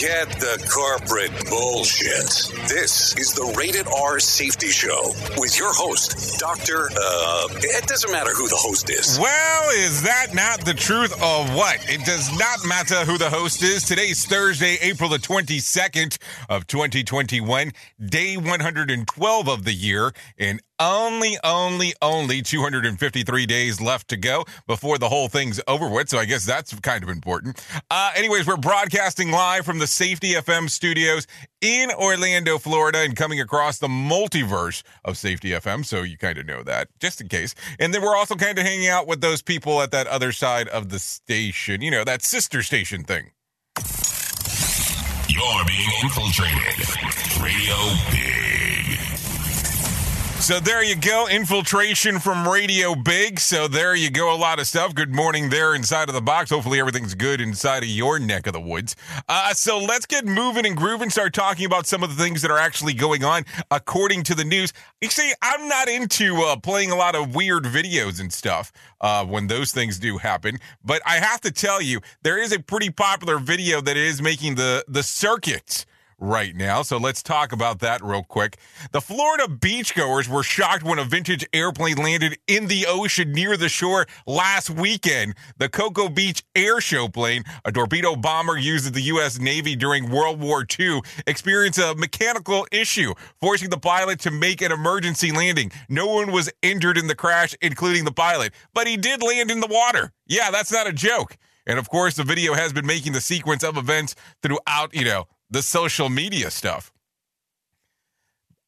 Forget the corporate bullshit. This is the Rated R Safety Show with your host, Dr. Uh, it doesn't matter who the host is. Well, is that not the truth of what? It does not matter who the host is. Today's Thursday, April the 22nd of 2021, day 112 of the year, and only, only, only 253 days left to go before the whole thing's over with. So I guess that's kind of important. Uh, anyways, we're broadcasting live from the Safety FM studios in Orlando, Florida, and coming across the multiverse of Safety FM. So you kind of know that, just in case. And then we're also kind of hanging out with those people at that other side of the station, you know, that sister station thing. You're being infiltrated. Radio Big. So there you go, infiltration from Radio Big. So there you go, a lot of stuff. Good morning there inside of the box. Hopefully everything's good inside of your neck of the woods. Uh, so let's get moving and grooving. Start talking about some of the things that are actually going on according to the news. You see, I'm not into uh, playing a lot of weird videos and stuff uh, when those things do happen, but I have to tell you, there is a pretty popular video that is making the the circuits right now. So let's talk about that real quick. The Florida beachgoers were shocked when a vintage airplane landed in the ocean near the shore last weekend. The Cocoa Beach Air Show plane, a torpedo bomber used in the U.S. Navy during World War II, experienced a mechanical issue, forcing the pilot to make an emergency landing. No one was injured in the crash, including the pilot, but he did land in the water. Yeah, that's not a joke. And of course, the video has been making the sequence of events throughout, you know, the social media stuff.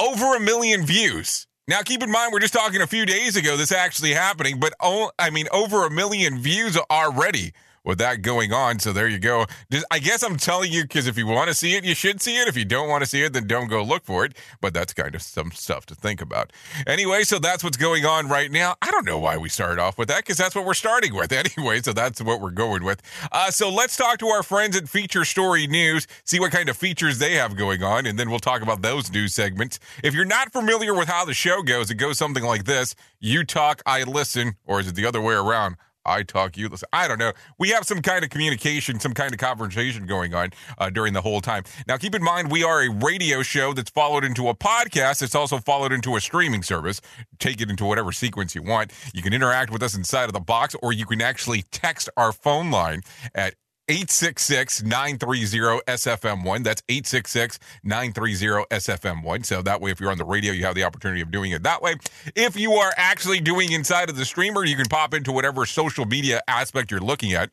Over a million views. Now, keep in mind, we're just talking a few days ago this actually happening, but I mean, over a million views already with that going on. So there you go. Just, I guess I'm telling you because if you want to see it, you should see it. If you don't want to see it, then don't go look for it. But that's kind of some stuff to think about. Anyway, so that's what's going on right now. I don't know why we started off with that because that's what we're starting with anyway. So that's what we're going with. Uh, so let's talk to our friends at Feature Story News, see what kind of features they have going on, and then we'll talk about those news segments. If you're not familiar with how the show goes, it goes something like this You talk, I listen, or is it the other way around? I talk, you listen. I don't know. We have some kind of communication, some kind of conversation going on uh, during the whole time. Now, keep in mind, we are a radio show that's followed into a podcast. It's also followed into a streaming service. Take it into whatever sequence you want. You can interact with us inside of the box, or you can actually text our phone line at 866-930-SFM1. That's 866-930-SFM1. So that way, if you're on the radio, you have the opportunity of doing it that way. If you are actually doing inside of the streamer, you can pop into whatever social media aspect you're looking at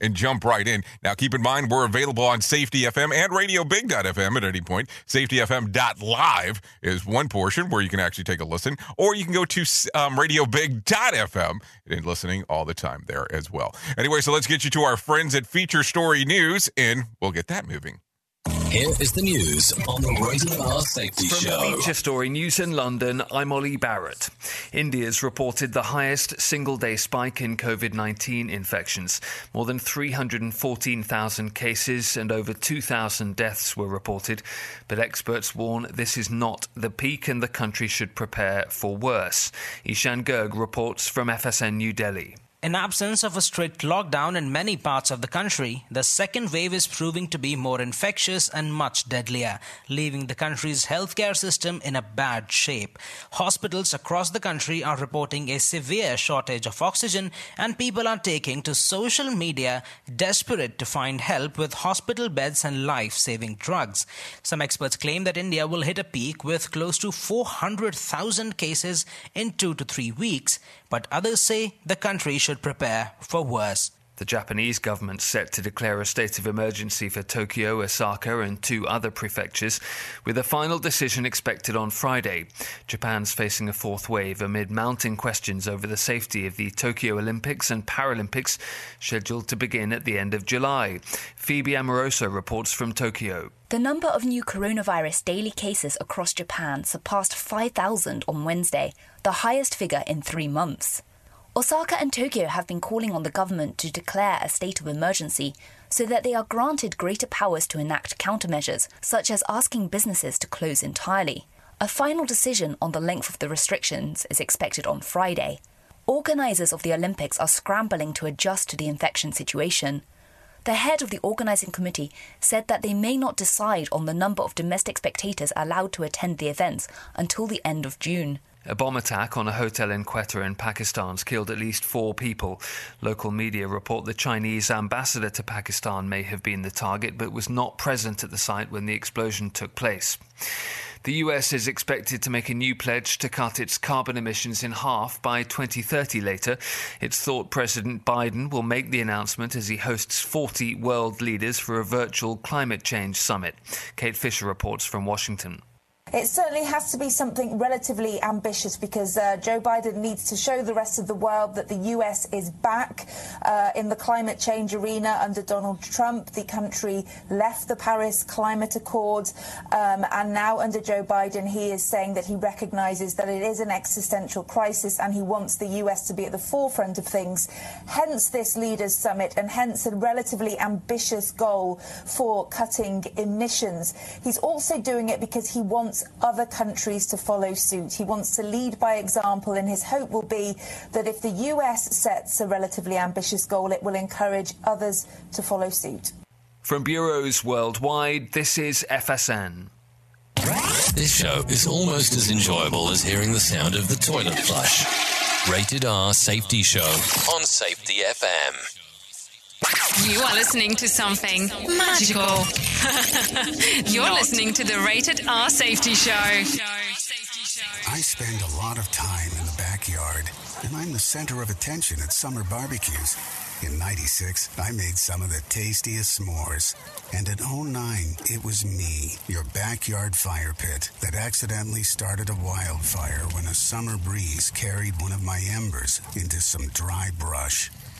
and jump right in. Now, keep in mind, we're available on Safety FM and Radio RadioBig.fm at any point. SafetyFM.live is one portion where you can actually take a listen, or you can go to um, RadioBig.fm and listening all the time there as well. Anyway, so let's get you to our friends at Feature Story News, and we'll get that moving. Here is the news on the Rated R Safety From Show. Feature Story News in London, I'm Ollie Barrett. India's reported the highest single day spike in COVID 19 infections. More than 314,000 cases and over 2,000 deaths were reported. But experts warn this is not the peak and the country should prepare for worse. Ishan Gerg reports from FSN New Delhi. In absence of a strict lockdown in many parts of the country, the second wave is proving to be more infectious and much deadlier, leaving the country's healthcare system in a bad shape. Hospitals across the country are reporting a severe shortage of oxygen, and people are taking to social media desperate to find help with hospital beds and life saving drugs. Some experts claim that India will hit a peak with close to 400,000 cases in two to three weeks, but others say the country should prepare for worse. The Japanese government set to declare a state of emergency for Tokyo, Osaka, and two other prefectures, with a final decision expected on Friday. Japan's facing a fourth wave amid mounting questions over the safety of the Tokyo Olympics and Paralympics, scheduled to begin at the end of July. Phoebe Amoroso reports from Tokyo. The number of new coronavirus daily cases across Japan surpassed 5,000 on Wednesday, the highest figure in three months. Osaka and Tokyo have been calling on the government to declare a state of emergency so that they are granted greater powers to enact countermeasures, such as asking businesses to close entirely. A final decision on the length of the restrictions is expected on Friday. Organisers of the Olympics are scrambling to adjust to the infection situation. The head of the organising committee said that they may not decide on the number of domestic spectators allowed to attend the events until the end of June. A bomb attack on a hotel in Quetta in Pakistan has killed at least four people. Local media report the Chinese ambassador to Pakistan may have been the target, but was not present at the site when the explosion took place. The US is expected to make a new pledge to cut its carbon emissions in half by 2030 later. It's thought President Biden will make the announcement as he hosts 40 world leaders for a virtual climate change summit. Kate Fisher reports from Washington. It certainly has to be something relatively ambitious because uh, Joe Biden needs to show the rest of the world that the US is back uh, in the climate change arena under Donald Trump. The country left the Paris Climate Accord, um, and now under Joe Biden, he is saying that he recognizes that it is an existential crisis and he wants the US to be at the forefront of things. Hence this leaders summit and hence a relatively ambitious goal for cutting emissions. He's also doing it because he wants other countries to follow suit. He wants to lead by example, and his hope will be that if the US sets a relatively ambitious goal, it will encourage others to follow suit. From bureaus worldwide, this is FSN. This show is almost as enjoyable as hearing the sound of the toilet flush. Rated R Safety Show on Safety FM. You are listening to something magical. You're listening to the Rated R Safety Show. I spend a lot of time in the backyard, and I'm the center of attention at summer barbecues. In 96, I made some of the tastiest s'mores. And in 09, it was me, your backyard fire pit, that accidentally started a wildfire when a summer breeze carried one of my embers into some dry brush.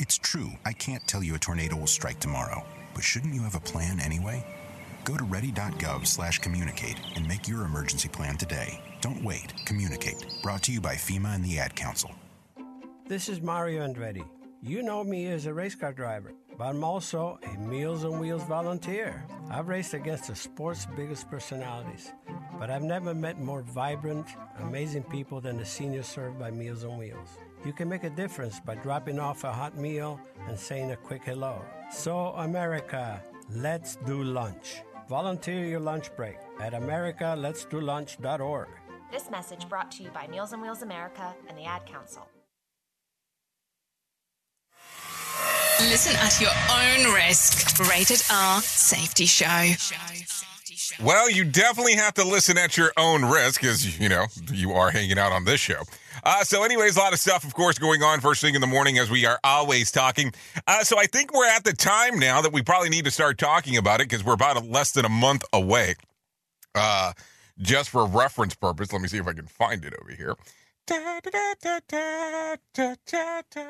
It's true, I can't tell you a tornado will strike tomorrow, but shouldn't you have a plan anyway? Go to ready.gov slash communicate and make your emergency plan today. Don't wait. Communicate. Brought to you by FEMA and the Ad Council. This is Mario Andretti. You know me as a race car driver, but I'm also a Meals on Wheels volunteer. I've raced against the sport's biggest personalities, but I've never met more vibrant, amazing people than the seniors served by Meals on Wheels. You can make a difference by dropping off a hot meal and saying a quick hello. So, America, let's do lunch. Volunteer your lunch break at americaletsdolunch.org. This message brought to you by Meals on Wheels America and the Ad Council. Listen at your own risk. Rated R Safety Show. Well, you definitely have to listen at your own risk, as you know you are hanging out on this show. Uh, so, anyways, a lot of stuff, of course, going on first thing in the morning as we are always talking. Uh, so, I think we're at the time now that we probably need to start talking about it because we're about a, less than a month away. Uh, just for reference purpose, let me see if I can find it over here. Da, da, da,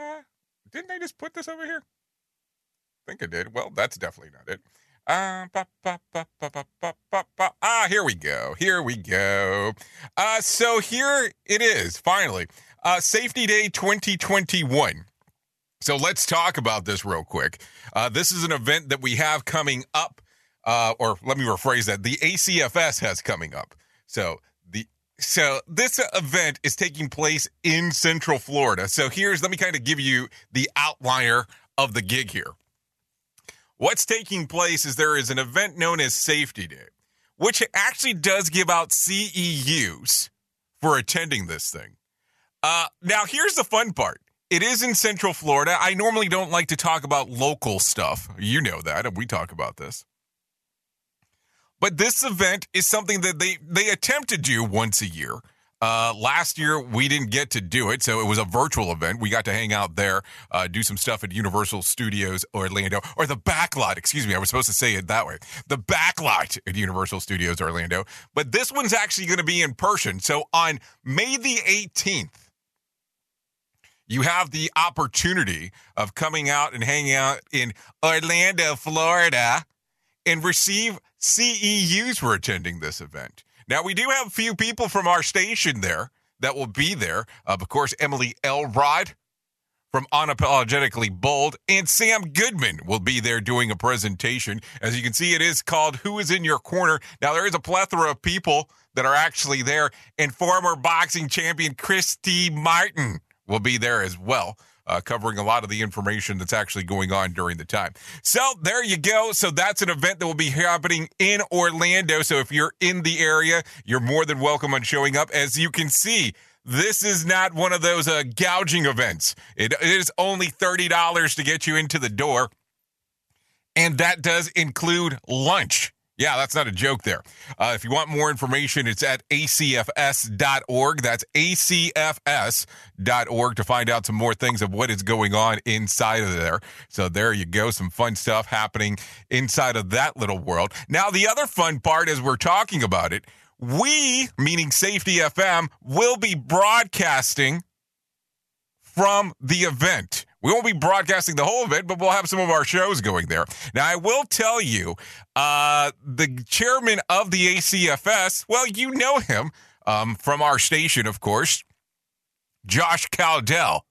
Didn't I just put this over here? I think I did. Well, that's definitely not it. Uh, ah, here we go. Here we go. Uh, so here it is, finally. Uh, Safety Day 2021. So let's talk about this real quick. Uh, this is an event that we have coming up, uh, or let me rephrase that the ACFS has coming up. So the so this event is taking place in Central Florida. So here's let me kind of give you the outlier of the gig here. What's taking place is there is an event known as Safety Day, which actually does give out CEUs for attending this thing. Uh, now, here's the fun part. It is in Central Florida. I normally don't like to talk about local stuff. You know that, we talk about this. But this event is something that they they attempt to do once a year. Uh, last year we didn't get to do it, so it was a virtual event. We got to hang out there, uh, do some stuff at Universal Studios Orlando, or the backlot. Excuse me, I was supposed to say it that way. The backlot at Universal Studios Orlando. But this one's actually going to be in person. So on May the 18th, you have the opportunity of coming out and hanging out in Orlando, Florida, and receive CEUs for attending this event. Now, we do have a few people from our station there that will be there. Uh, of course, Emily Elrod from Unapologetically Bold and Sam Goodman will be there doing a presentation. As you can see, it is called Who is in Your Corner. Now, there is a plethora of people that are actually there, and former boxing champion Christy Martin will be there as well uh, covering a lot of the information that's actually going on during the time. So there you go. So that's an event that will be happening in Orlando. So if you're in the area, you're more than welcome on showing up. As you can see, this is not one of those uh, gouging events. It, it is only $30 to get you into the door. And that does include lunch. Yeah, that's not a joke there. Uh, if you want more information, it's at acfs.org. That's acfs.org to find out some more things of what is going on inside of there. So there you go. Some fun stuff happening inside of that little world. Now, the other fun part as we're talking about it, we, meaning Safety FM, will be broadcasting from the event. We won't be broadcasting the whole event, but we'll have some of our shows going there. Now, I will tell you, uh, the chairman of the ACFS, well, you know him um, from our station, of course, Josh Caldell,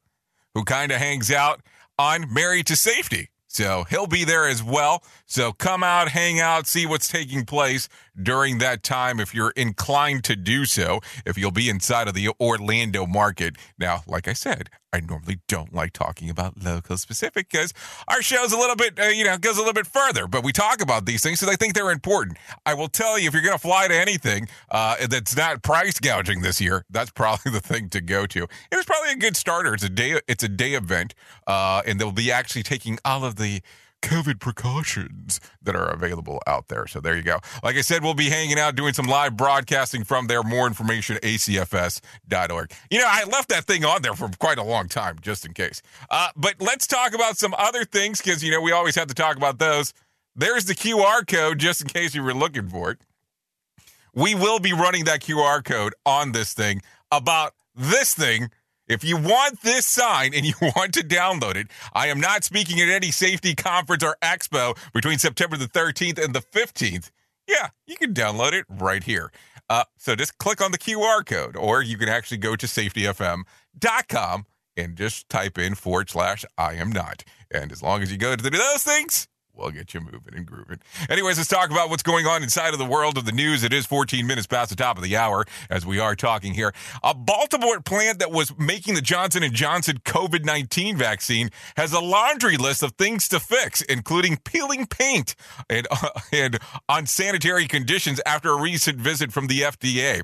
who kind of hangs out on Married to Safety. So he'll be there as well. So come out, hang out, see what's taking place during that time if you're inclined to do so, if you'll be inside of the Orlando market. Now, like I said, I normally don't like talking about local specific because our show's a little bit, uh, you know, goes a little bit further, but we talk about these things because I think they're important. I will tell you, if you're going to fly to anything uh, that's not price gouging this year, that's probably the thing to go to. It was probably a good starter. It's a day, it's a day event, uh, and they'll be actually taking all of the COVID precautions that are available out there. So there you go. Like I said, we'll be hanging out doing some live broadcasting from there. More information, acfs.org. You know, I left that thing on there for quite a long time, just in case. Uh, but let's talk about some other things because, you know, we always have to talk about those. There's the QR code, just in case you were looking for it. We will be running that QR code on this thing about this thing if you want this sign and you want to download it, I am not speaking at any safety conference or expo between September the 13th and the 15th. Yeah, you can download it right here. Uh, so just click on the QR code, or you can actually go to safetyfm.com and just type in forward slash I am not. And as long as you go to those things, we'll get you moving and grooving. Anyways, let's talk about what's going on inside of the world of the news. It is 14 minutes past the top of the hour as we are talking here. A Baltimore plant that was making the Johnson & Johnson COVID-19 vaccine has a laundry list of things to fix, including peeling paint and, uh, and unsanitary conditions after a recent visit from the FDA.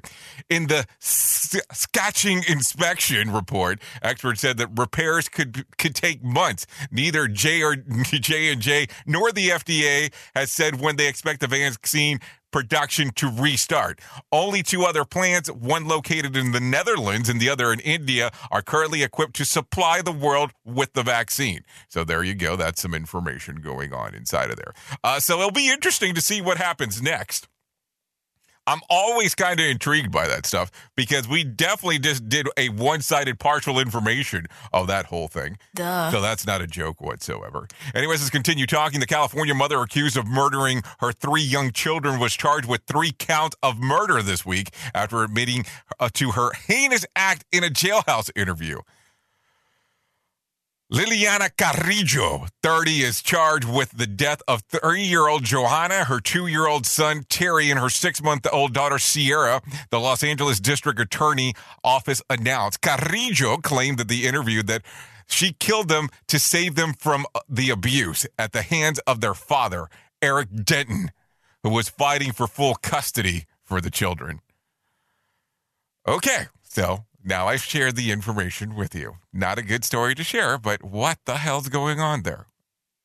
In the scratching inspection report, experts said that repairs could could take months. Neither J or J and J nor the FDA has said when they expect the vaccine production to restart. Only two other plants, one located in the Netherlands and the other in India, are currently equipped to supply the world with the vaccine. So there you go. That's some information going on inside of there. Uh, so it'll be interesting to see what happens next. I'm always kind of intrigued by that stuff because we definitely just did a one sided partial information of that whole thing. Duh. So that's not a joke whatsoever. Anyways, let's continue talking. The California mother accused of murdering her three young children was charged with three counts of murder this week after admitting uh, to her heinous act in a jailhouse interview. Liliana Carrillo, 30, is charged with the death of three year old Johanna, her two year old son Terry, and her six month old daughter Sierra, the Los Angeles District Attorney Office announced. Carrillo claimed that the interview that she killed them to save them from uh, the abuse at the hands of their father, Eric Denton, who was fighting for full custody for the children. Okay, so now I've shared the information with you. Not a good story to share, but what the hell's going on there?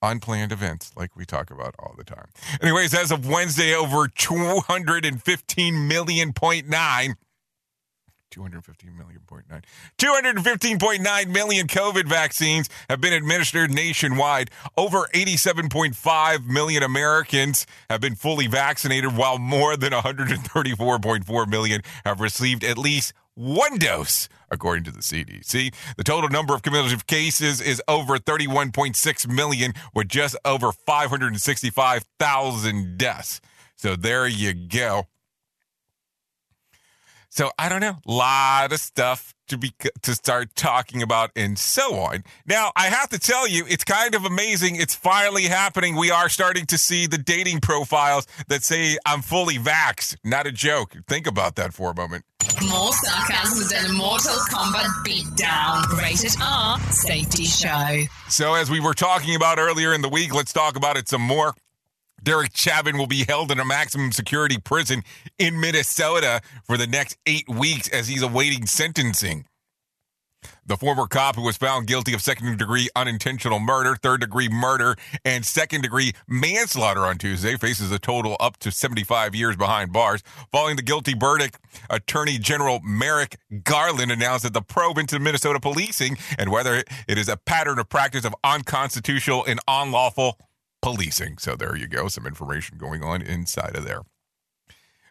Unplanned events, like we talk about all the time. Anyways, as of Wednesday, over 215 million point nine. 215 million point nine. 215.9 million COVID vaccines have been administered nationwide. Over 87.5 million Americans have been fully vaccinated, while more than 134.4 million have received at least one dose, according to the CDC. The total number of cumulative cases is over 31.6 million, with just over 565,000 deaths. So there you go. So I don't know, a lot of stuff to be to start talking about and so on. Now, I have to tell you, it's kind of amazing. It's finally happening. We are starting to see the dating profiles that say I'm fully vaxxed. Not a joke. Think about that for a moment. More sarcasm than a Mortal Kombat beatdown. Rated R Safety Show. So, as we were talking about earlier in the week, let's talk about it some more. Derek Chauvin will be held in a maximum security prison in Minnesota for the next eight weeks as he's awaiting sentencing. The former cop who was found guilty of second degree unintentional murder, third degree murder, and second degree manslaughter on Tuesday faces a total up to 75 years behind bars. Following the guilty verdict, Attorney General Merrick Garland announced that the probe into Minnesota policing and whether it is a pattern of practice of unconstitutional and unlawful policing. So there you go, some information going on inside of there.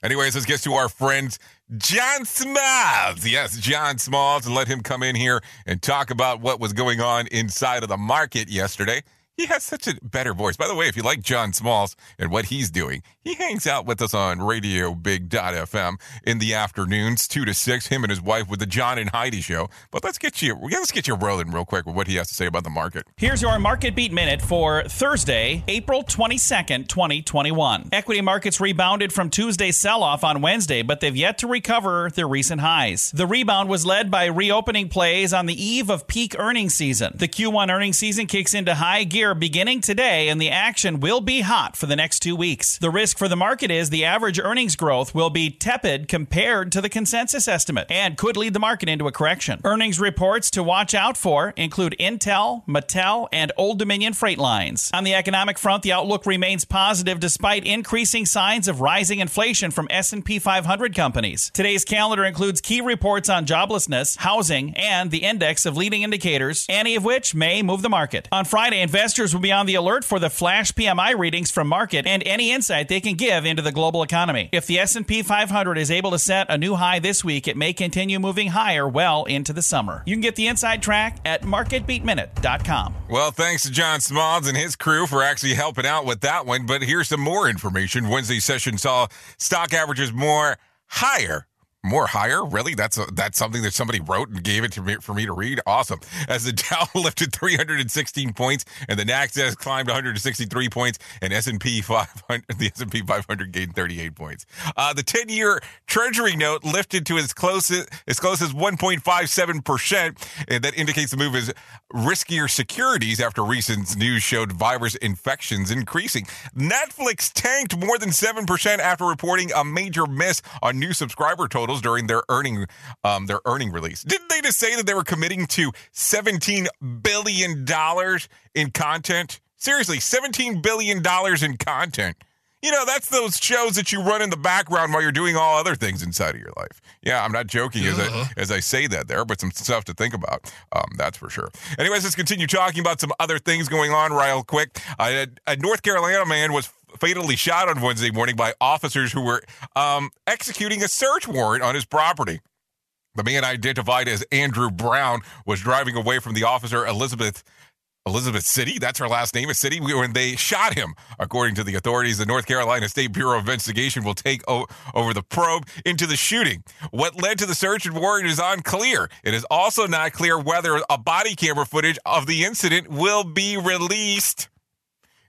Anyways, let's get to our friend John Smalls. Yes, John Smalls, and let him come in here and talk about what was going on inside of the market yesterday. He has such a better voice. By the way, if you like John Smalls and what he's doing, he hangs out with us on Radio Big.FM in the afternoons, two to six. Him and his wife with the John and Heidi show. But let's get you let's get you rolling real quick with what he has to say about the market. Here's your market beat minute for Thursday, April 22nd, 2021. Equity markets rebounded from Tuesday's sell off on Wednesday, but they've yet to recover their recent highs. The rebound was led by reopening plays on the eve of peak earnings season. The Q1 earnings season kicks into high gear beginning today, and the action will be hot for the next two weeks. The risk for the market is the average earnings growth will be tepid compared to the consensus estimate and could lead the market into a correction. Earnings reports to watch out for include Intel, Mattel, and Old Dominion Freight Lines. On the economic front, the outlook remains positive despite increasing signs of rising inflation from S&P 500 companies. Today's calendar includes key reports on joblessness, housing, and the index of leading indicators, any of which may move the market. On Friday, investors will be on the alert for the flash PMI readings from Markit and any insight they can give into the global economy. If the S&P 500 is able to set a new high this week, it may continue moving higher well into the summer. You can get the inside track at marketbeatminute.com. Well, thanks to John Smalls and his crew for actually helping out with that one. But here's some more information. Wednesday session saw stock averages more higher more higher? Really? That's a, that's something that somebody wrote and gave it to me for me to read? Awesome. As the dow lifted 316 points and the nasdaq climbed 163 points and s&p 500 the s&p 500 gained 38 points. Uh, the 10-year treasury note lifted to as close as, as close as 1.57 percent and that indicates the move is riskier securities after recent news showed virus infections increasing. Netflix tanked more than 7 percent after reporting a major miss on new subscriber totals during their earning um, their earning release. Didn't they just say that they were committing to 17 billion dollars in content? Seriously, 17 billion dollars in content. You know, that's those shows that you run in the background while you're doing all other things inside of your life. Yeah, I'm not joking as I, as I say that there, but some stuff to think about. Um, that's for sure. Anyways, let's continue talking about some other things going on real quick. Uh, a North Carolina man was fatally shot on Wednesday morning by officers who were um, executing a search warrant on his property. The man identified as Andrew Brown was driving away from the officer Elizabeth Elizabeth City, that's her last name, a city when they shot him. According to the authorities, the North Carolina State Bureau of Investigation will take o- over the probe into the shooting. What led to the search and warrant is unclear. It is also not clear whether a body camera footage of the incident will be released,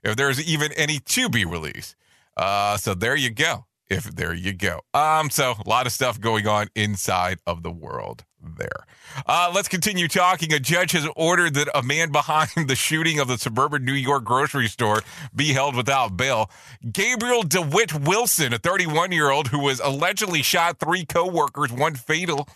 if there's even any to be released. Uh, so there you go. If there you go. Um, so a lot of stuff going on inside of the world there. Uh, let's continue talking. A judge has ordered that a man behind the shooting of the suburban New York grocery store be held without bail. Gabriel DeWitt Wilson, a 31 year old who was allegedly shot three co-workers, one fatal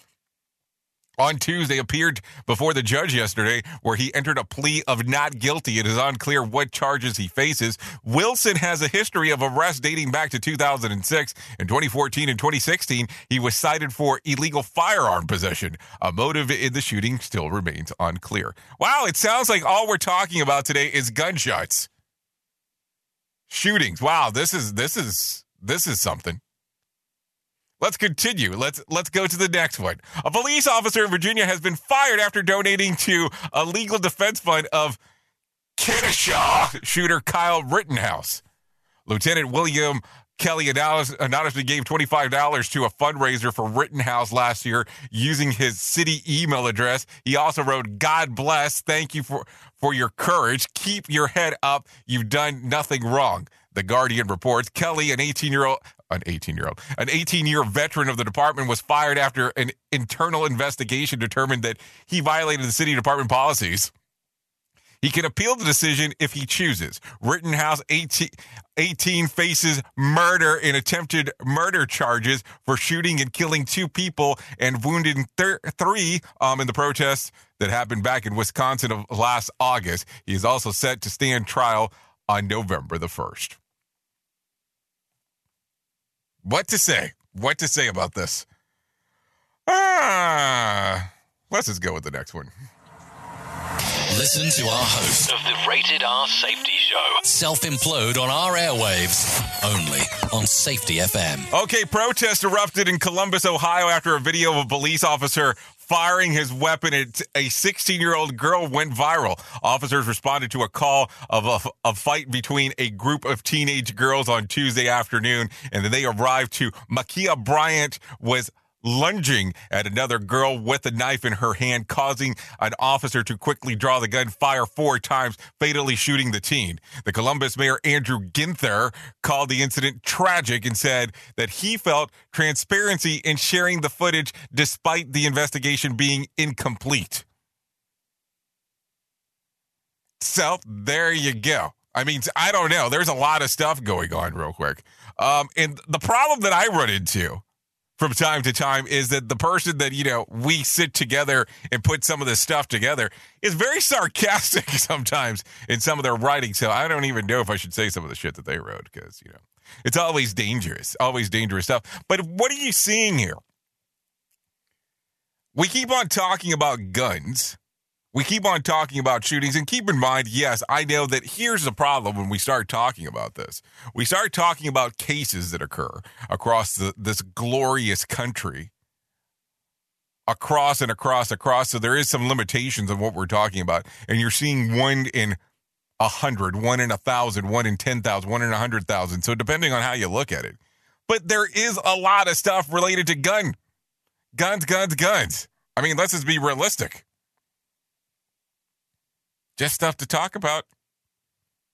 on Tuesday appeared before the judge yesterday, where he entered a plea of not guilty. It is unclear what charges he faces. Wilson has a history of arrests dating back to 2006. In 2014 and 2016, he was cited for illegal firearm possession. A motive in the shooting still remains unclear. Wow, it sounds like all we're talking about today is gunshots. Shootings. Wow, this is this is this is something. Let's continue. Let's let's go to the next one. A police officer in Virginia has been fired after donating to a legal defense fund of Kenosha shooter Kyle Rittenhouse. Lieutenant William Kelly anonymously gave $25 to a fundraiser for Rittenhouse last year using his city email address. He also wrote, God bless. Thank you for, for your courage. Keep your head up. You've done nothing wrong. The Guardian reports Kelly, an 18 year old, an 18 year old, an 18 year veteran of the department, was fired after an internal investigation determined that he violated the city department policies. He can appeal the decision if he chooses. Rittenhouse 18, 18 faces murder and attempted murder charges for shooting and killing two people and wounding thir- three um, in the protests that happened back in Wisconsin of last August. He is also set to stand trial on November the 1st. What to say? What to say about this? Ah, let's just go with the next one. Listen to our host of the Rated R Safety Show. Self implode on our airwaves only on Safety FM. Okay, protest erupted in Columbus, Ohio after a video of a police officer firing his weapon at a 16 year old girl went viral. Officers responded to a call of a, a, fight between a group of teenage girls on Tuesday afternoon, and then they arrived to Ma'Khia Bryant was lunging at another girl with a knife in her hand, causing an officer to quickly draw the gun, fire four times, fatally shooting the teen. The Columbus mayor, Andrew Ginther, called the incident tragic and said that he felt transparency in sharing the footage despite the investigation being incomplete. So there you go. I mean, I don't know. There's a lot of stuff going on, real quick. Um, and the problem that I run into from time to time is that the person that you know we sit together and put some of this stuff together is very sarcastic sometimes in some of their writing so i don't even know if i should say some of the shit that they wrote because you know it's always dangerous always dangerous stuff. But what are you seeing here? We keep on talking about guns we keep on talking about shootings, and keep in mind, yes, I know that here's the problem when we start talking about this. We start talking about cases that occur across the, this glorious country, across and across, across. So there is some limitations of what we're talking about. And you're seeing one in a hundred, one in a thousand, one in ten thousand one in a hundred thousand. So depending on how you look at it. But there is a lot of stuff related to gun, guns, guns, guns. I mean, let's just be realistic. Just stuff to talk about.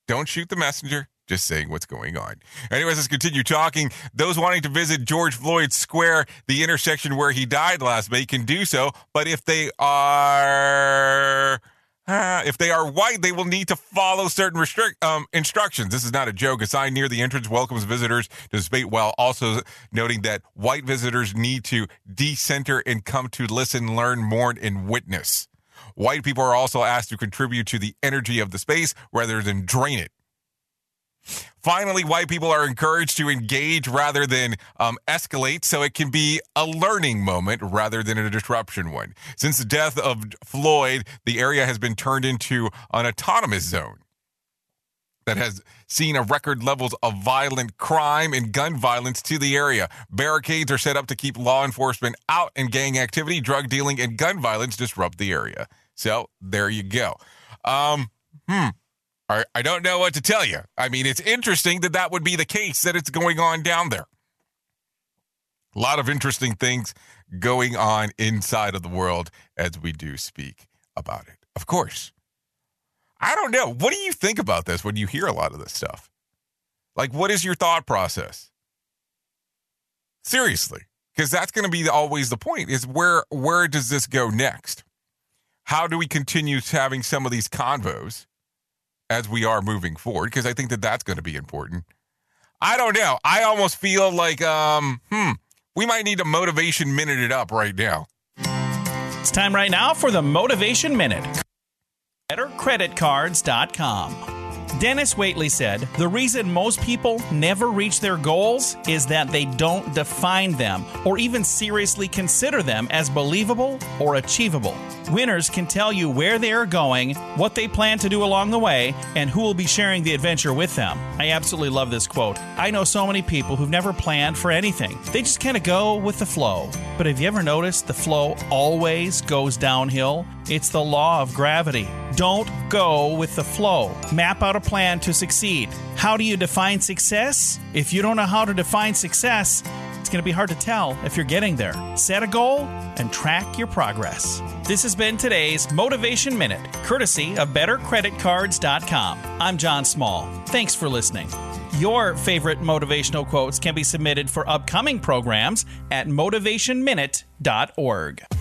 Don't shoot the messenger. Just saying what's going on. Anyways, let's continue talking. Those wanting to visit George Floyd Square, the intersection where he died last May, can do so. But if they are uh, if they are white, they will need to follow certain restrict um, instructions. This is not a joke. A sign near the entrance welcomes visitors to the while also noting that white visitors need to decenter and come to listen, learn, mourn, and witness. White people are also asked to contribute to the energy of the space rather than drain it. Finally, white people are encouraged to engage rather than um, escalate, so it can be a learning moment rather than a disruption one. Since the death of Floyd, the area has been turned into an autonomous zone. That has seen a record levels of violent crime and gun violence to the area. Barricades are set up to keep law enforcement out and gang activity, drug dealing, and gun violence disrupt the area. So there you go. Um, hmm. I, I don't know what to tell you. I mean, it's interesting that that would be the case that it's going on down there. A lot of interesting things going on inside of the world as we do speak about it. Of course. I don't know. What do you think about this when you hear a lot of this stuff? Like, what is your thought process? Seriously, because that's going to be always the point is where where does this go next? How do we continue having some of these convos as we are moving forward? Because I think that that's going to be important. I don't know. I almost feel like, um, hmm, we might need a motivation minute it up right now. It's time right now for the Motivation Minute. BetterCreditCards.com. Dennis Waitley said, The reason most people never reach their goals is that they don't define them or even seriously consider them as believable or achievable. Winners can tell you where they are going, what they plan to do along the way, and who will be sharing the adventure with them. I absolutely love this quote. I know so many people who've never planned for anything, they just kind of go with the flow. But have you ever noticed the flow always goes downhill? It's the law of gravity. Don't go with the flow. Map out a plan to succeed. How do you define success? If you don't know how to define success, it's going to be hard to tell if you're getting there. Set a goal and track your progress. This has been today's Motivation Minute, courtesy of BetterCreditCards.com. I'm John Small. Thanks for listening. Your favorite motivational quotes can be submitted for upcoming programs at motivationminute.org.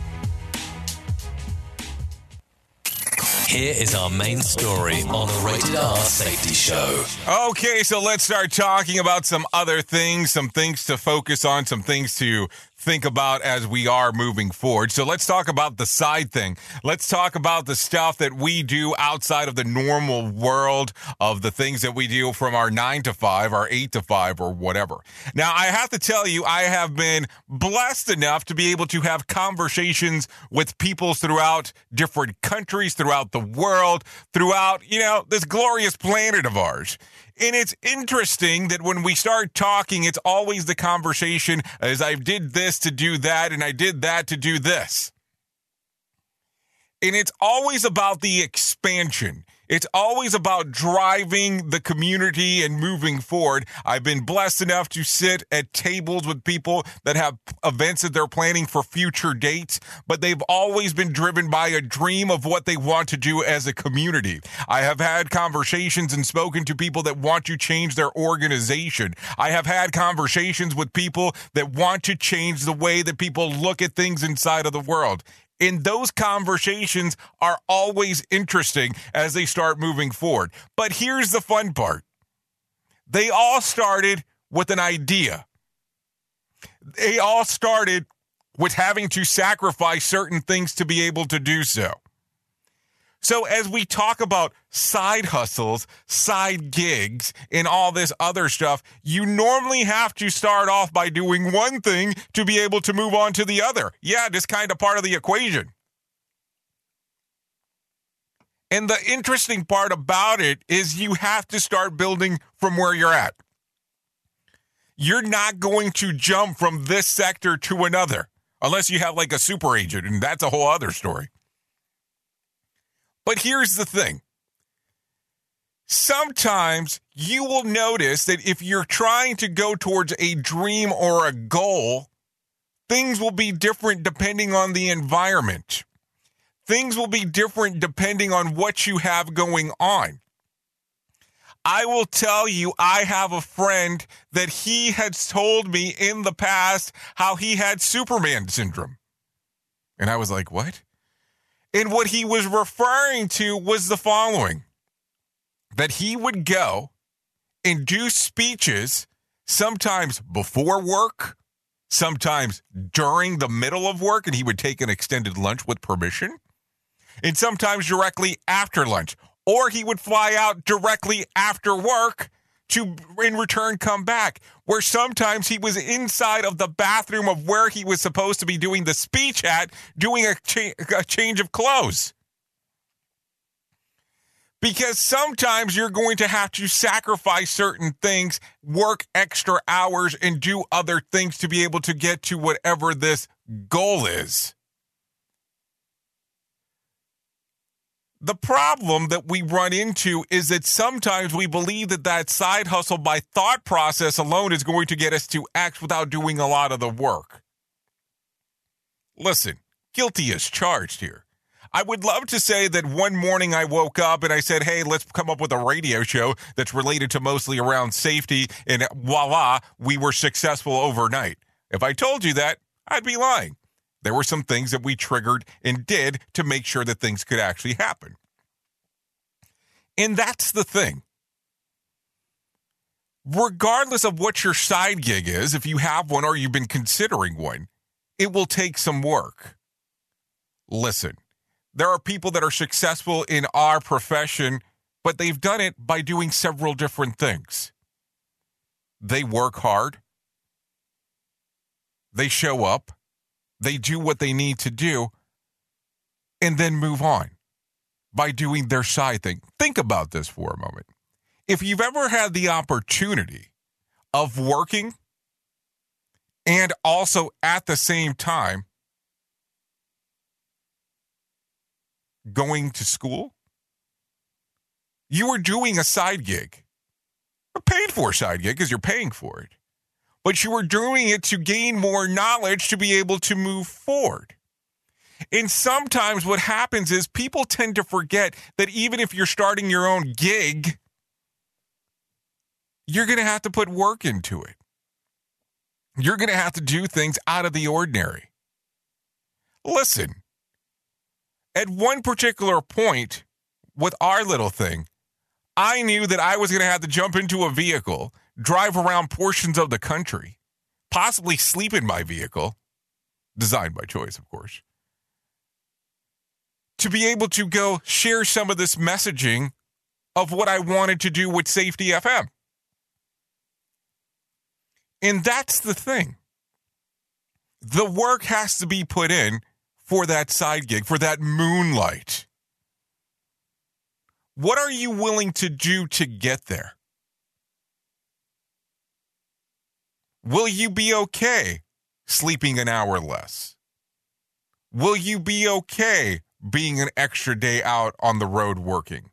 Here is our main story on the Rated R Safety Show. Okay, so let's start talking about some other things, some things to focus on, some things to think about as we are moving forward. So let's talk about the side thing. Let's talk about the stuff that we do outside of the normal world of the things that we do from our nine to five, our eight to five, or whatever. Now, I have to tell you, I have been blessed enough to be able to have conversations with people throughout different countries, throughout the world, throughout, you know, this glorious planet of ours. And it's interesting that when we start talking, it's always the conversation as I did this to do that and I did that to do this. And it's always about the expansion. It's always about driving the community and moving forward. I've been blessed enough to sit at tables with people that have events that they're planning for future dates, but they've always been driven by a dream of what they want to do as a community. I have had conversations and spoken to people that want to change their organization. I have had conversations with people that want to change the way that people look at things inside of the world. And those conversations are always interesting as they start moving forward. But here's the fun part they all started with an idea. They all started with having to sacrifice certain things to be able to do so. So, as we talk about side hustles, side gigs, and all this other stuff, you normally have to start off by doing one thing to be able to move on to the other. Yeah, just kind of part of the equation. And the interesting part about it is you have to start building from where you're at. You're not going to jump from this sector to another unless you have like a super agent, and that's a whole other story. But here's the thing sometimes you will notice that if you're trying to go towards a dream or a goal, things will be different depending on the environment. Things will be different depending on what you have going on. I will tell you, I have a friend that he has told me in the past how he had Superman syndrome. And I was like, what? And what he was referring to was the following that he would go and do speeches sometimes before work, sometimes during the middle of work, and he would take an extended lunch with permission, and sometimes directly after lunch. Or he would fly out directly after work to, in return, come back. Where sometimes he was inside of the bathroom of where he was supposed to be doing the speech at, doing a, cha- a change of clothes because sometimes you're going to have to sacrifice certain things, work extra hours, and do other things to be able to get to whatever this goal is. The problem that we run into is that sometimes we believe that that side hustle by thought process alone is going to get us to X without doing a lot of the work. Listen, guilty as charged here. I would love to say that one morning I woke up and I said, hey, let's come up with a radio show that's related to mostly around safety, and voila, we were successful overnight. If I told you that, I'd be lying. There were some things that we triggered and did to make sure that things could actually happen. And that's the thing. Regardless of what your side gig is, if you have one or you've been considering one, it will take some work. Listen, there are people that are successful in our profession, but they've done it by doing several different things. They work hard, they show up, they do what they need to do, and then move on by doing their side thing. Think about this for a moment. If you've ever had the opportunity of working and also at the same time going to school, you were doing a side gig, a paid for side gig because you're paying for it, but you were doing it to gain more knowledge to be able to move forward. And sometimes what happens is people tend to forget that even if you're starting your own gig, you're going to have to put work into it. You're going to have to do things out of the ordinary. Listen, at one particular point with our little thing, I knew that I was going to have to jump into a vehicle, drive around portions of the country, possibly sleep in my vehicle, designed by choice, of course, to be able to go share some of this messaging of what I wanted to do with Safety FM. And that's the thing. The work has to be put in for that side gig, for that moonlight. What are you willing to do to get there? Will you be okay sleeping an hour less? Will you be okay being an extra day out on the road working?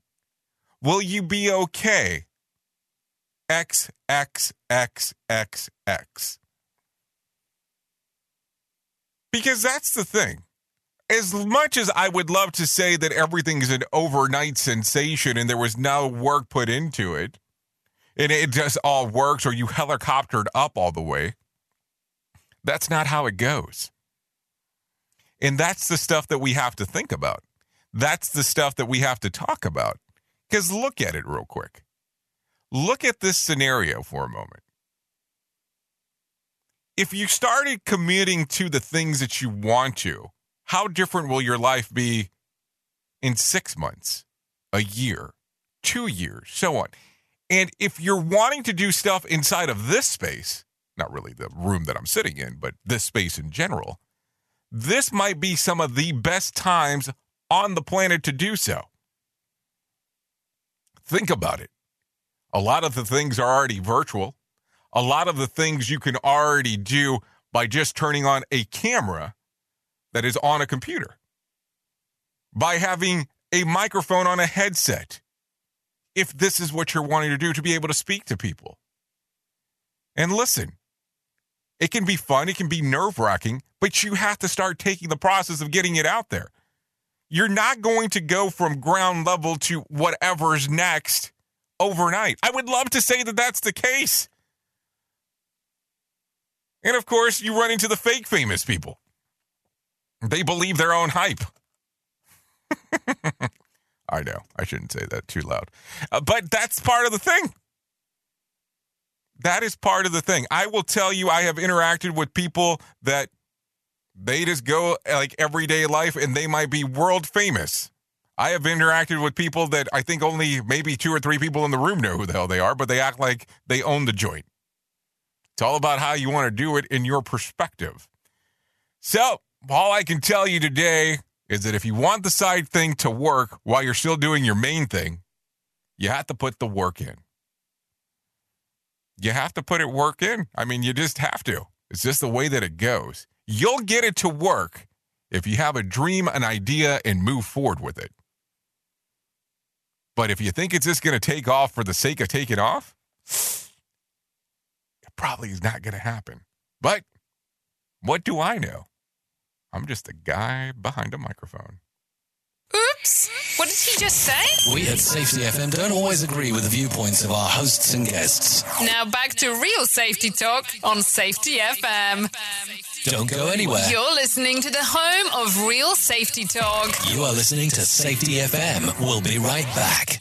Will you be okay? X, X, X, X, X. Because that's the thing. As much as I would love to say that everything is an overnight sensation and there was no work put into it, and it just all works or you helicoptered up all the way, that's not how it goes. And that's the stuff that we have to think about. That's the stuff that we have to talk about. Because look at it real quick. Look at this scenario for a moment. If you started committing to the things that you want to, how different will your life be in six months, a year, two years, so on? And if you're wanting to do stuff inside of this space, not really the room that I'm sitting in, but this space in general, this might be some of the best times on the planet to do so. Think about it. A lot of the things are already virtual. A lot of the things you can already do by just turning on a camera that is on a computer, by having a microphone on a headset, if this is what you're wanting to do to be able to speak to people. And listen, it can be fun, it can be nerve wracking, but you have to start taking the process of getting it out there. You're not going to go from ground level to whatever's next overnight. I would love to say that that's the case. And of course, you run into the fake famous people. They believe their own hype. I know. I shouldn't say that too loud. Uh, but that's part of the thing. that is part of the thing. I will tell you, I have interacted with people that they just go like everyday life and they might be world famous. I have interacted with people that I think only maybe two or three people in the room know who the hell they are, but they act like they own the joint. It's all about how you want to do it in your perspective. So, all I can tell you today is that if you want the side thing to work while you're still doing your main thing, you have to put the work in. You have to put it work in. I mean, you just have to. It's just the way that it goes. You'll get it to work if you have a dream, an idea, and move forward with it. But if you think it's just going to take off for the sake of taking off, it probably is not going to happen. But what do I know? I'm just a guy behind a microphone. Oops. What did he just say? We at Safety FM don't always agree with the viewpoints of our hosts and guests. Now back to real safety talk on Safety FM. Don't go anywhere. You're listening to the home of real safety talk. You are listening to Safety FM. We'll be right back.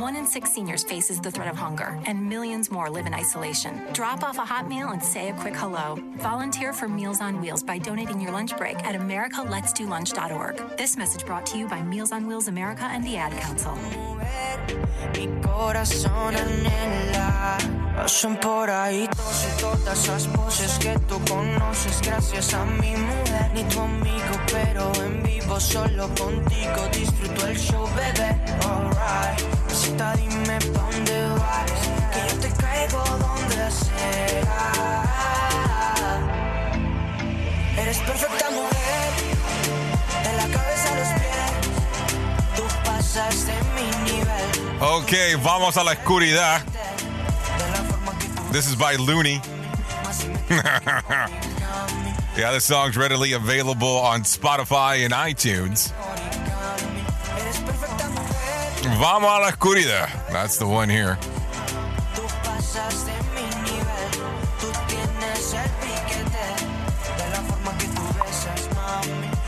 One in six seniors faces the threat of hunger, and millions more live in isolation. Drop off a hot meal and say a quick hello. Volunteer for Meals on Wheels by donating your lunch break at americaletsdolunch.org. This message brought to you by Meals on Wheels America and the Ad Council. Por ahí y todas esas voces que tú conoces Gracias a mi mujer Ni tu amigo pero en vivo Solo contigo disfruto el show, bebé Alright Dime pa' dónde vas Que yo te caigo donde sea Eres perfecta mujer De la cabeza a los pies Tú pasas de mi nivel Okay, vamos a la oscuridad. This is by Looney. yeah, this song's readily available on Spotify and iTunes. Vamos a la oscuridad. That's the one here.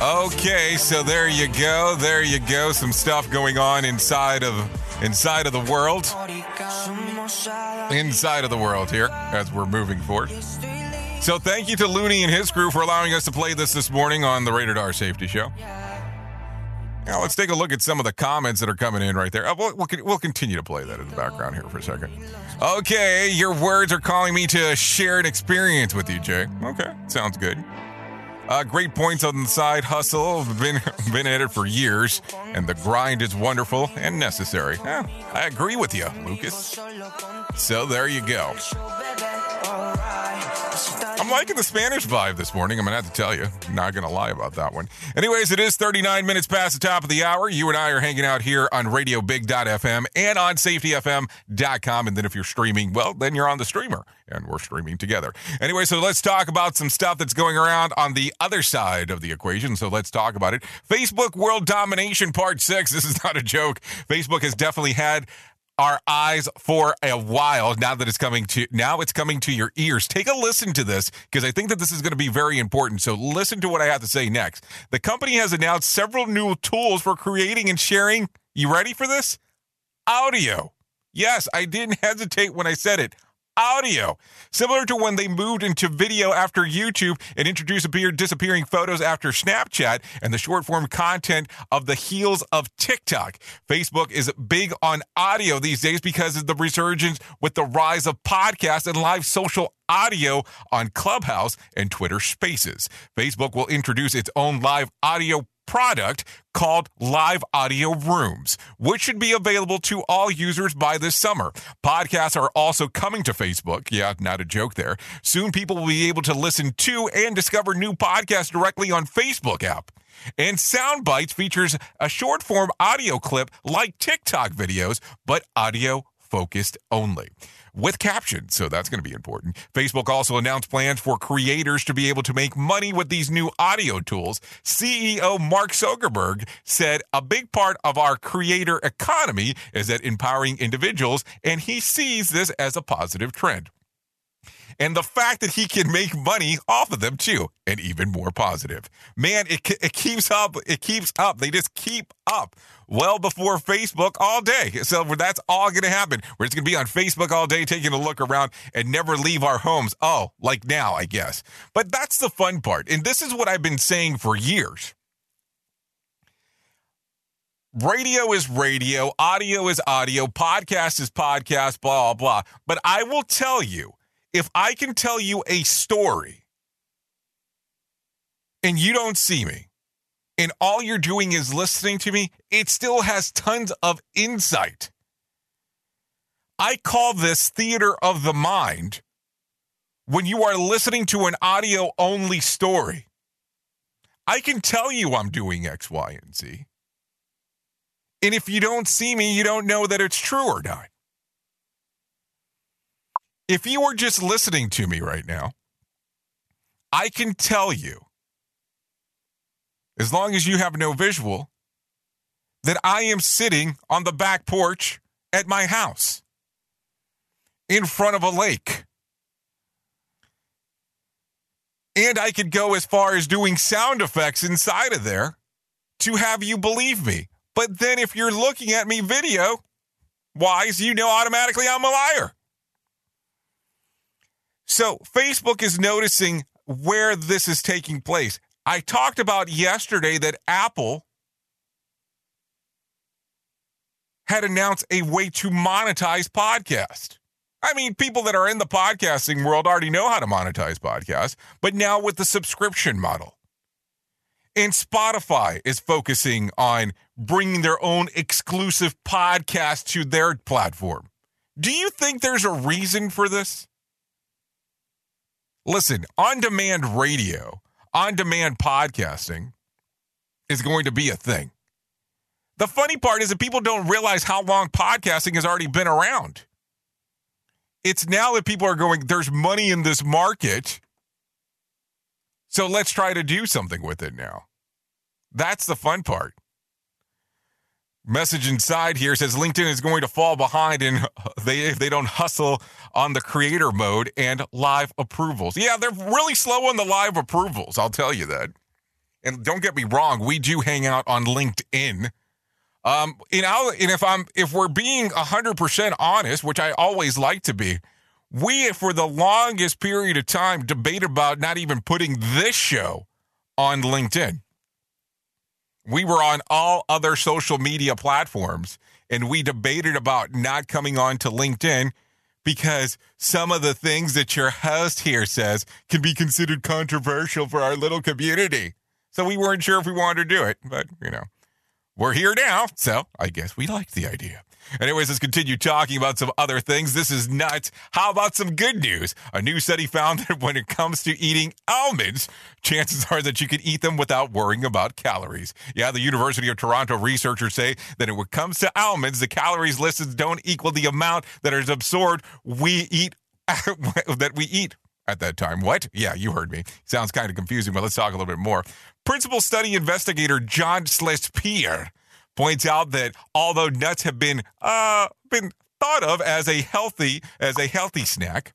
Okay, so there you go. There you go. Some stuff going on inside of inside of the world. Inside of the world here as we're moving forward. So thank you to Looney and his crew for allowing us to play this this morning on the Rated R Safety Show. Now let's take a look at some of the comments that are coming in right there. Uh, we'll, we'll, we'll continue to play that in the background here for a second. Okay, your words are calling me to share an experience with you, Jay. Okay, sounds good. Uh, great points on the side hustle. Been been at it for years, and the grind is wonderful and necessary. Yeah, I agree with you, Lucas. So there you go. I'm liking the Spanish vibe this morning. I'm going to have to tell you. Not going to lie about that one. Anyways, it is 39 minutes past the top of the hour. You and I are hanging out here on radiobig.fm and on safetyfm.com. And then if you're streaming, well, then you're on the streamer and we're streaming together. Anyway, so let's talk about some stuff that's going around on the other side of the equation. So let's talk about it. Facebook World Domination Part 6. This is not a joke. Facebook has definitely had our eyes for a while now that it's coming to now it's coming to your ears. Take a listen to this because i think that this is going to be very important. So listen to what i have to say next. The company has announced several new tools for creating and sharing. You ready for this? Audio. Yes i didn't hesitate when i said it audio. Similar to when they moved into video after YouTube and introduced appear disappearing photos after Snapchat and the short form content of the heels of TikTok. Facebook is big on audio these days because of the resurgence with the rise of podcasts and live social audio on Clubhouse and Twitter Spaces. Facebook will introduce its own live audio product called Live Audio Rooms, which should be available to all users by this summer. Podcasts are also coming to Facebook. Yeah, not a joke there. Soon people will be able to listen to and discover new podcasts directly on Facebook app. And Soundbites features a short form audio clip like TikTok videos, but audio focused only with captions. So that's going to be important. Facebook also announced plans for creators to be able to make money with these new audio tools. CEO Mark Zuckerberg said a big part of our creator economy is that empowering individuals, and he sees this as a positive trend and the fact that he can make money off of them too, and even more positive. Man, it, it keeps up. It keeps up. They just keep up well before Facebook all day. So that's all going to happen. We're just going to be on Facebook all day, taking a look around and never leave our homes. Oh, like now, I guess. But that's the fun part. And this is what I've been saying for years. Radio is radio, audio is audio, podcast is podcast, blah, blah. But I will tell you, if I can tell you a story and you don't see me, and all you're doing is listening to me, it still has tons of insight. I call this theater of the mind when you are listening to an audio only story. I can tell you I'm doing X, Y, and Z. And if you don't see me, you don't know that it's true or not. If you are just listening to me right now, I can tell you, as long as you have no visual, that I am sitting on the back porch at my house in front of a lake. And I could go as far as doing sound effects inside of there to have you believe me. But then if you're looking at me video wise, you know automatically I'm a liar. So Facebook is noticing where this is taking place. I talked about yesterday that Apple had announced a way to monetize podcast. I mean, people that are in the podcasting world already know how to monetize podcasts, but now with the subscription model. And Spotify is focusing on bringing their own exclusive podcast to their platform. Do you think there's a reason for this? Listen, on demand radio, on demand podcasting is going to be a thing. The funny part is that people don't realize how long podcasting has already been around. It's now that people are going, there's money in this market. So let's try to do something with it now. That's the fun part. Message inside here says LinkedIn is going to fall behind in they if they don't hustle on the creator mode and live approvals. Yeah, they're really slow on the live approvals. I'll tell you that. And don't get me wrong, we do hang out on LinkedIn. Um, you know, and if I'm if we're being hundred percent honest, which I always like to be, we for the longest period of time debate about not even putting this show on LinkedIn. We were on all other social media platforms and we debated about not coming on to LinkedIn because some of the things that your host here says can be considered controversial for our little community. So we weren't sure if we wanted to do it, but you know, we're here now. So I guess we liked the idea. Anyways, let's continue talking about some other things. This is nuts. How about some good news? A new study found that when it comes to eating almonds, chances are that you can eat them without worrying about calories. Yeah, the University of Toronto researchers say that when it comes to almonds, the calories listed don't equal the amount that is absorbed we eat that we eat at that time. What? Yeah, you heard me. Sounds kind of confusing, but let's talk a little bit more. Principal study investigator John Schlesinger points out that although nuts have been uh been thought of as a healthy as a healthy snack,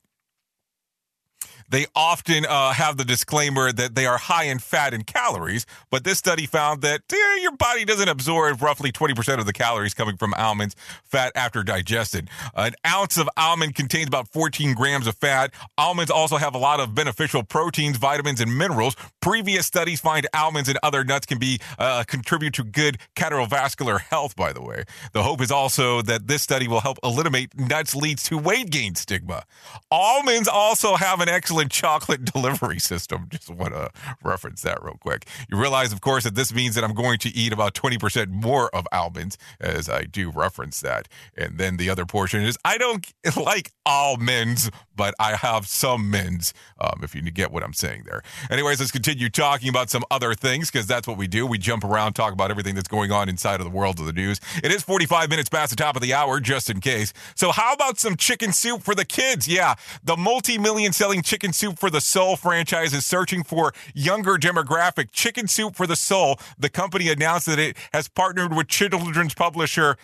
they often uh, have the disclaimer that they are high in fat and calories, but this study found that eh, your body doesn't absorb roughly 20% of the calories coming from almonds fat after digested. An ounce of almond contains about 14 grams of fat. Almonds also have a lot of beneficial proteins, vitamins, and minerals. Previous studies find almonds and other nuts can be uh, contribute to good cardiovascular health. By the way, the hope is also that this study will help eliminate nuts leads to weight gain stigma. Almonds also have an excellent chocolate delivery system. Just want to reference that real quick. You realize, of course, that this means that I'm going to eat about 20% more of almonds as I do reference that. And then the other portion is I don't like almonds, but I have some mins, um, if you get what I'm saying there. Anyways, let's continue talking about some other things because that's what we do. We jump around, talk about everything that's going on inside of the world of the news. It is 45 minutes past the top of the hour, just in case. So, how about some chicken soup for the kids? Yeah, the multi million selling chicken soup for the soul franchise is searching for younger demographic. Chicken Soup for the Soul, the company announced that it has partnered with children's publisher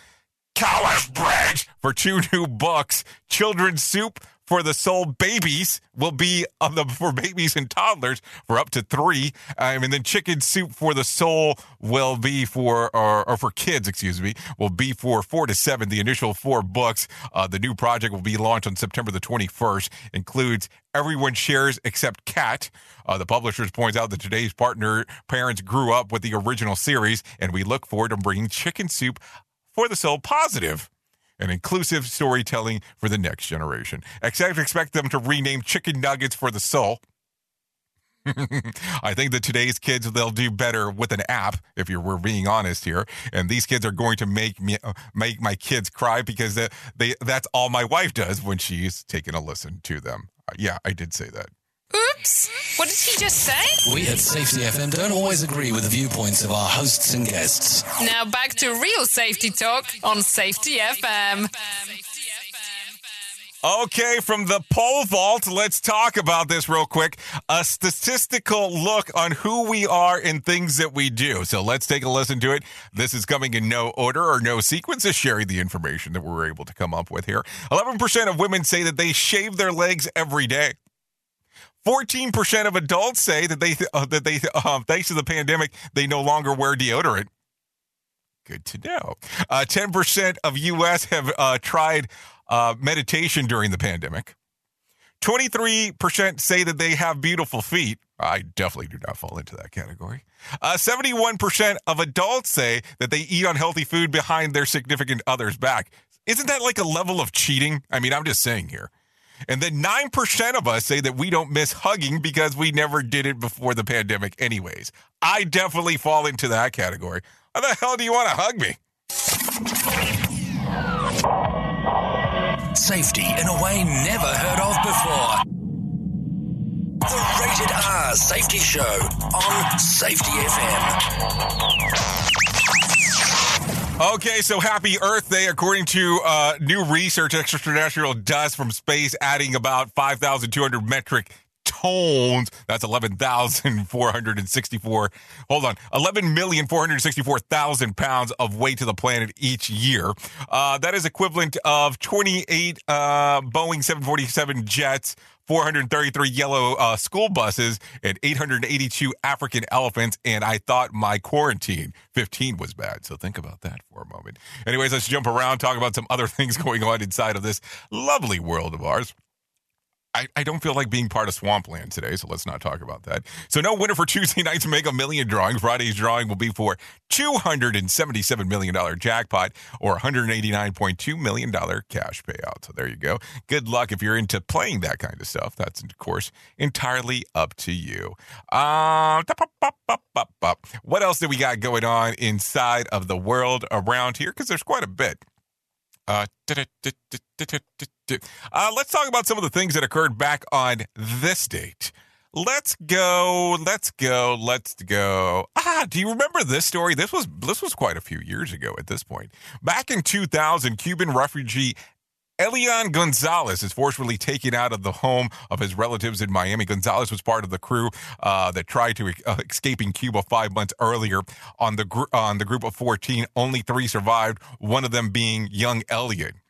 Charlesbridge for two new books Children's Soup for the Soul Babies will be on the for babies and toddlers for up to three. Um, and then Chicken Soup for the Soul will be for, or, or, for kids, excuse me, will be for four to seven. The initial four books. Uh, the new project will be launched on September the 21st. Includes Everyone Shares Except Cat. Uh, the publishers points out that today's partner parents grew up with the original series, and we look forward to bringing Chicken Soup for the Soul positive and inclusive storytelling for the next generation. Except expect them to rename chicken nuggets for the soul. I think that today's kids they'll do better with an app if you're we're being honest here. And these kids are going to make me uh, make my kids cry because they, they that's all my wife does when she's taking a listen to them. Uh, yeah, I did say that. Oops. What did he just say? We at Safety FM don't always agree with the viewpoints of our hosts and guests. Now back to real safety talk on Safety FM. Okay, from the pole vault, let's talk about this real quick. A statistical look on who we are and things that we do. So let's take a listen to it. This is coming in no order or no sequence, just sharing the information that we are able to come up with here. 11% of women say that they shave their legs every day. 14% of adults say that they uh, that they uh, thanks to the pandemic they no longer wear deodorant. Good to know. Uh, 10% of U.S. have uh, tried uh, meditation during the pandemic. 23% say that they have beautiful feet. I definitely do not fall into that category. Uh, 71% of adults say that they eat unhealthy food behind their significant other's back. Isn't that like a level of cheating? I mean, I'm just saying here. And then 9% of us say that we don't miss hugging because we never did it before the pandemic, anyways. I definitely fall into that category. How the hell do you want to hug me? Safety in a way never heard of before. The Rated R Safety Show on Safety FM. Okay, so happy Earth Day, according to uh, new research, extraterrestrial dust from space adding about 5,200 metric tons. That's 11,464. Hold on. 11,464,000 pounds of weight to the planet each year. Uh, that is equivalent of 28 uh, Boeing 747 jets, 433 yellow uh, school buses, and 882 African elephants. And I thought my quarantine 15 was bad. So think about that for a moment. Anyways, let's jump around, talk about some other things going on inside of this lovely world of ours. I, I don't feel like being part of Swampland today, so let's not talk about that. So, no winner for Tuesday night's Mega Million drawing. Friday's drawing will be for $277 million jackpot or $189.2 million cash payout. So, there you go. Good luck if you're into playing that kind of stuff. That's, of course, entirely up to you. Uh, what else do we got going on inside of the world around here? Because there's quite a bit. Uh, uh, let's talk about some of the things that occurred back on this date. Let's go. Let's go. Let's go. Ah, do you remember this story? This was this was quite a few years ago at this point. Back in 2000, Cuban refugee Elian Gonzalez is forcefully taken out of the home of his relatives in Miami. Gonzalez was part of the crew uh, that tried to uh, escaping Cuba five months earlier. On the gr- on the group of 14, only three survived. One of them being young Elian.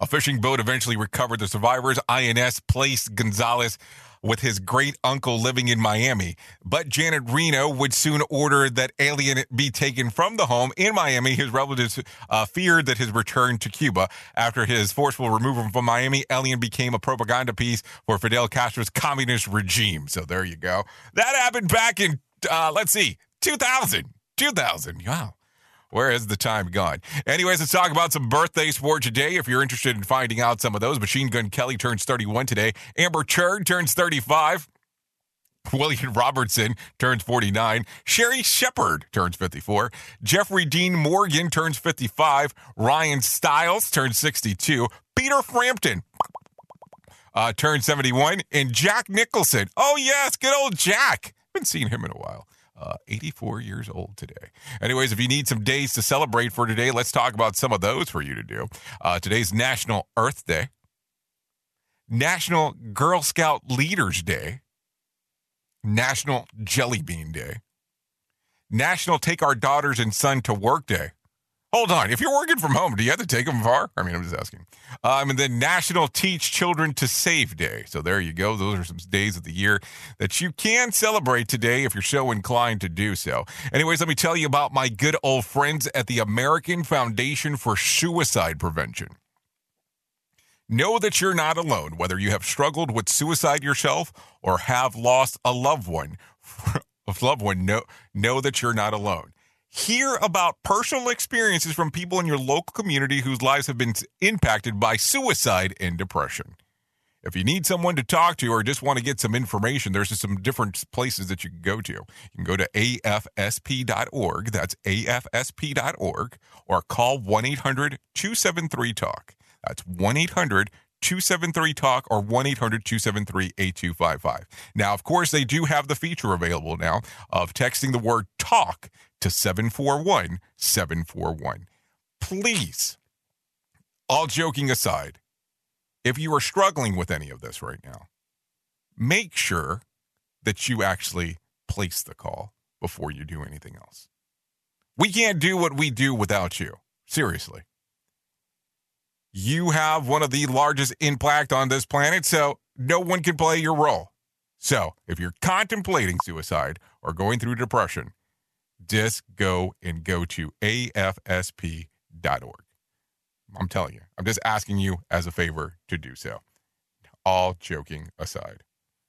A fishing boat eventually recovered the survivors. INS placed Gonzalez with his great uncle living in Miami. But Janet Reno would soon order that Elian be taken from the home in Miami. His relatives uh, feared that his return to Cuba. After his forceful removal from Miami, Elian became a propaganda piece for Fidel Castro's communist regime. So there you go. That happened back in, uh, let's see, 2000. 2000. Wow. Where has the time gone? Anyways, let's talk about some birthdays for today. If you're interested in finding out some of those, Machine Gun Kelly turns 31 today. Amber Heard turns 35. William Robertson turns 49. Sherri Shepherd turns 54. Jeffrey Dean Morgan turns 55. Ryan Stiles turns 62. Peter Frampton uh, turns 71. And Jack Nicholson. Oh, yes, good old Jack. Haven't seen him in a while uh, 84 years old today. Anyways, if you need some days to celebrate for today, let's talk about some of those for you to do. Uh, today's National Earth Day, National Girl Scout Leaders Day, National Jelly Bean Day, National Take Our Daughters and Son to Work Day. Hold on. If you're working from home, do you have to take them far? I mean, I'm just asking. Um, and then National Teach Children to Save Day. So there you go. Those are some days of the year that you can celebrate today if you're so inclined to do so. Anyways, let me tell you about my good old friends at the American Foundation for Suicide Prevention. Know that you're not alone, whether you have struggled with suicide yourself or have lost a loved one. A loved one, know, know that you're not alone. Hear about personal experiences from people in your local community whose lives have been impacted by suicide and depression. If you need someone to talk to or just want to get some information, there's just some different places that you can go to. You can go to afsp.org, that's afsp.org, or call 1 800 273 TALK. That's 1 800 273 Talk or 1 800 273 8255. Now, of course, they do have the feature available now of texting the word talk to 741 741. Please, all joking aside, if you are struggling with any of this right now, make sure that you actually place the call before you do anything else. We can't do what we do without you. Seriously you have one of the largest impact on this planet, so no one can play your role. So, if you're contemplating suicide or going through depression, just go and go to afsp.org. I'm telling you, I'm just asking you as a favor to do so. All joking aside.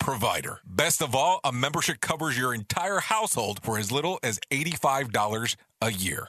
provider. Best of all, a membership covers your entire household for as little as $85 a year.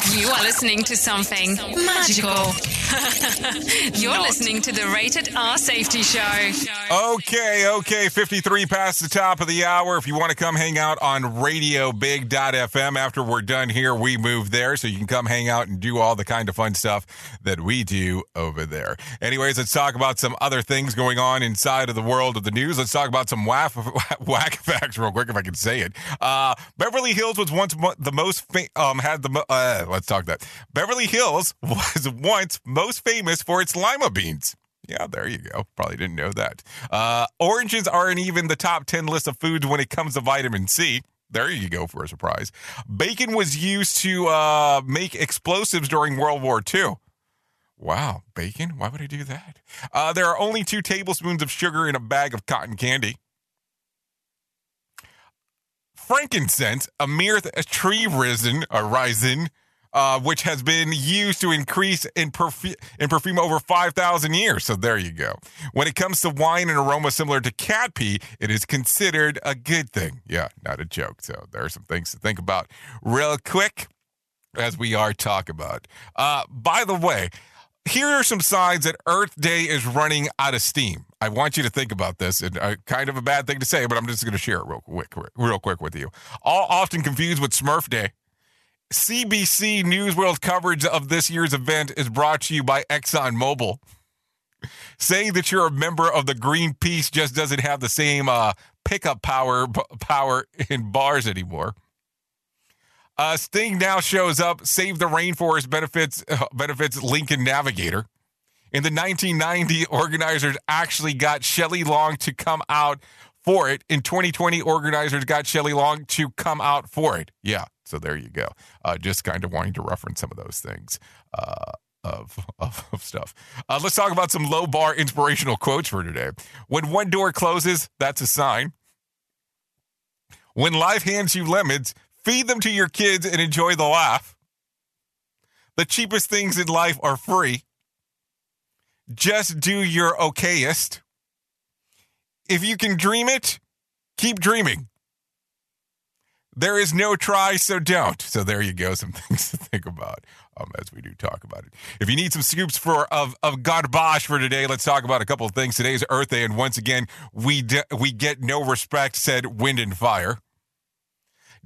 You are listening to something magical. You're listening to the Rated R Safety Show. Okay, okay, 53 past the top of the hour. If you want to come hang out on radiobig.fm after we're done here, we move there so you can come hang out and do all the kind of fun stuff that we do over there. Anyways, let's talk about some other things going on inside of the world of the news. Let's talk about some whack, whack facts real quick if I can say it. Uh, Beverly Hills was once the most fa- um had the uh, let's talk that. Beverly Hills was once most famous for its lima beans. Yeah, there you go. Probably didn't know that. Uh, oranges aren't even the top 10 list of foods when it comes to vitamin C. There you go for a surprise. Bacon was used to uh, make explosives during World War II. Wow, bacon? Why would I do that? Uh, there are only two tablespoons of sugar in a bag of cotton candy. Frankincense, a mere th- tree resin, a resin, uh, which has been used to increase in, perfu- in perfume over 5,000 years. So there you go. When it comes to wine and aroma similar to cat pee, it is considered a good thing. Yeah, not a joke. So there are some things to think about real quick as we are talk about. Uh, by the way, here are some signs that Earth Day is running out of steam. I want you to think about this, and uh, kind of a bad thing to say, but I'm just going to share it real quick, real quick with you. All often confused with Smurf Day. CBC News World coverage of this year's event is brought to you by ExxonMobil. Saying that you're a member of the Greenpeace just doesn't have the same uh, pickup power power in bars anymore. Uh, Sting now shows up. Save the Rainforest benefits uh, benefits Lincoln Navigator. In the 1990, organizers actually got Shelley Long to come out for it. In 2020, organizers got Shelley Long to come out for it. Yeah, so there you go. Uh, just kind of wanting to reference some of those things. Uh, of, of, of, stuff. Uh, let's talk about some low bar inspirational quotes for today. When one door closes, that's a sign. When life hands you lemons, feed them to your kids and enjoy the laugh. The cheapest things in life are free. Just do your okayest. If you can dream it, keep dreaming. There is no try, so don't. So there you go, some things to think about um, as we do talk about it. If you need some scoops for of of garbage for today, let's talk about a couple of things. Today's Earth Day, and once again, we de- we get no respect. Said wind and fire.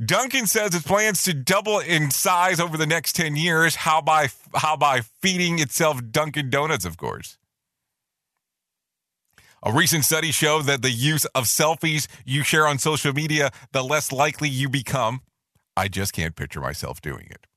Dunkin' says it plans to double in size over the next 10 years. How by how by feeding itself Dunkin' Donuts, of course. A recent study showed that the use of selfies you share on social media, the less likely you become. I just can't picture myself doing it.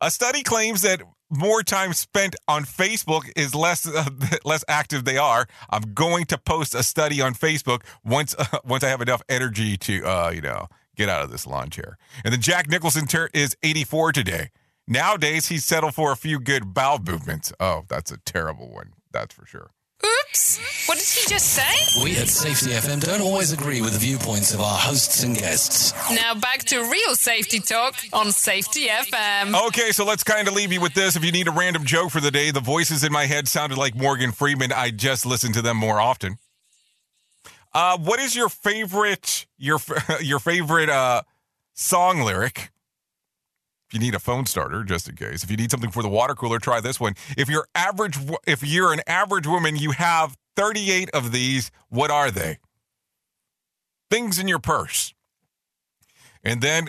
A study claims that more time spent on Facebook is less uh, less active they are. I'm going to post a study on Facebook once uh, once I have enough energy to uh, you know get out of this lawn chair. And then Jack Nicholson ter- is 84 today. Nowadays he's settled for a few good bowel movements. Oh, that's a terrible one. That's for sure. Oops. What did he just say? We at Safety FM don't always agree with the viewpoints of our hosts and guests. Now back to real safety talk on Safety FM. Okay, so let's kind of leave you with this. If you need a random joke for the day, the voices in my head sounded like Morgan Freeman. I just listen to them more often. Uh, what is your favorite your your favorite uh, song lyric? You need a phone starter, just in case. If you need something for the water cooler, try this one. If you're average, if you're an average woman, you have 38 of these. What are they? Things in your purse. And then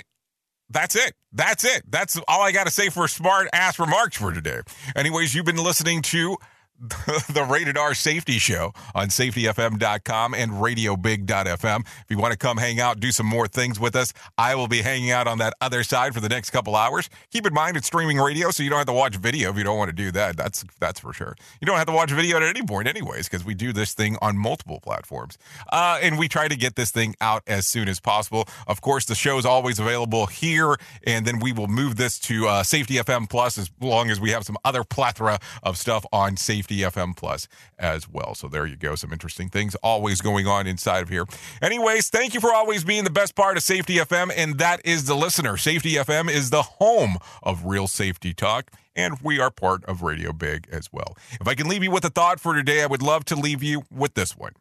that's it. That's it. That's all I got to say for smart ass remarks for today. Anyways, you've been listening to the Rated R Safety Show on safetyfm.com and radiobig.fm. If you want to come hang out, do some more things with us, I will be hanging out on that other side for the next couple hours. Keep in mind it's streaming radio, so you don't have to watch video if you don't want to do that. That's that's for sure. You don't have to watch video at any point, anyways, because we do this thing on multiple platforms, uh, and we try to get this thing out as soon as possible. Of course, the show is always available here, and then we will move this to uh, Safety FM Plus as long as we have some other plethora of stuff on Safety FM Plus as well. So there you go. Some interesting things always going on inside of here. Anyways, thank you for always being the best part of Safety FM, and that is the listener. Safety FM is the home of real safety talk. And we are part of Radio Big as well. If I can leave you with a thought for today, I would love to leave you with this one.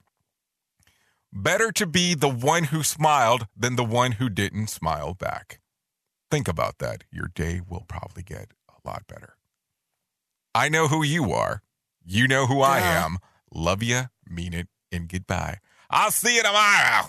Better to be the one who smiled than the one who didn't smile back. Think about that. Your day will probably get a lot better. I know who you are. You know who I am. Love you, mean it, and goodbye. I'll see you tomorrow.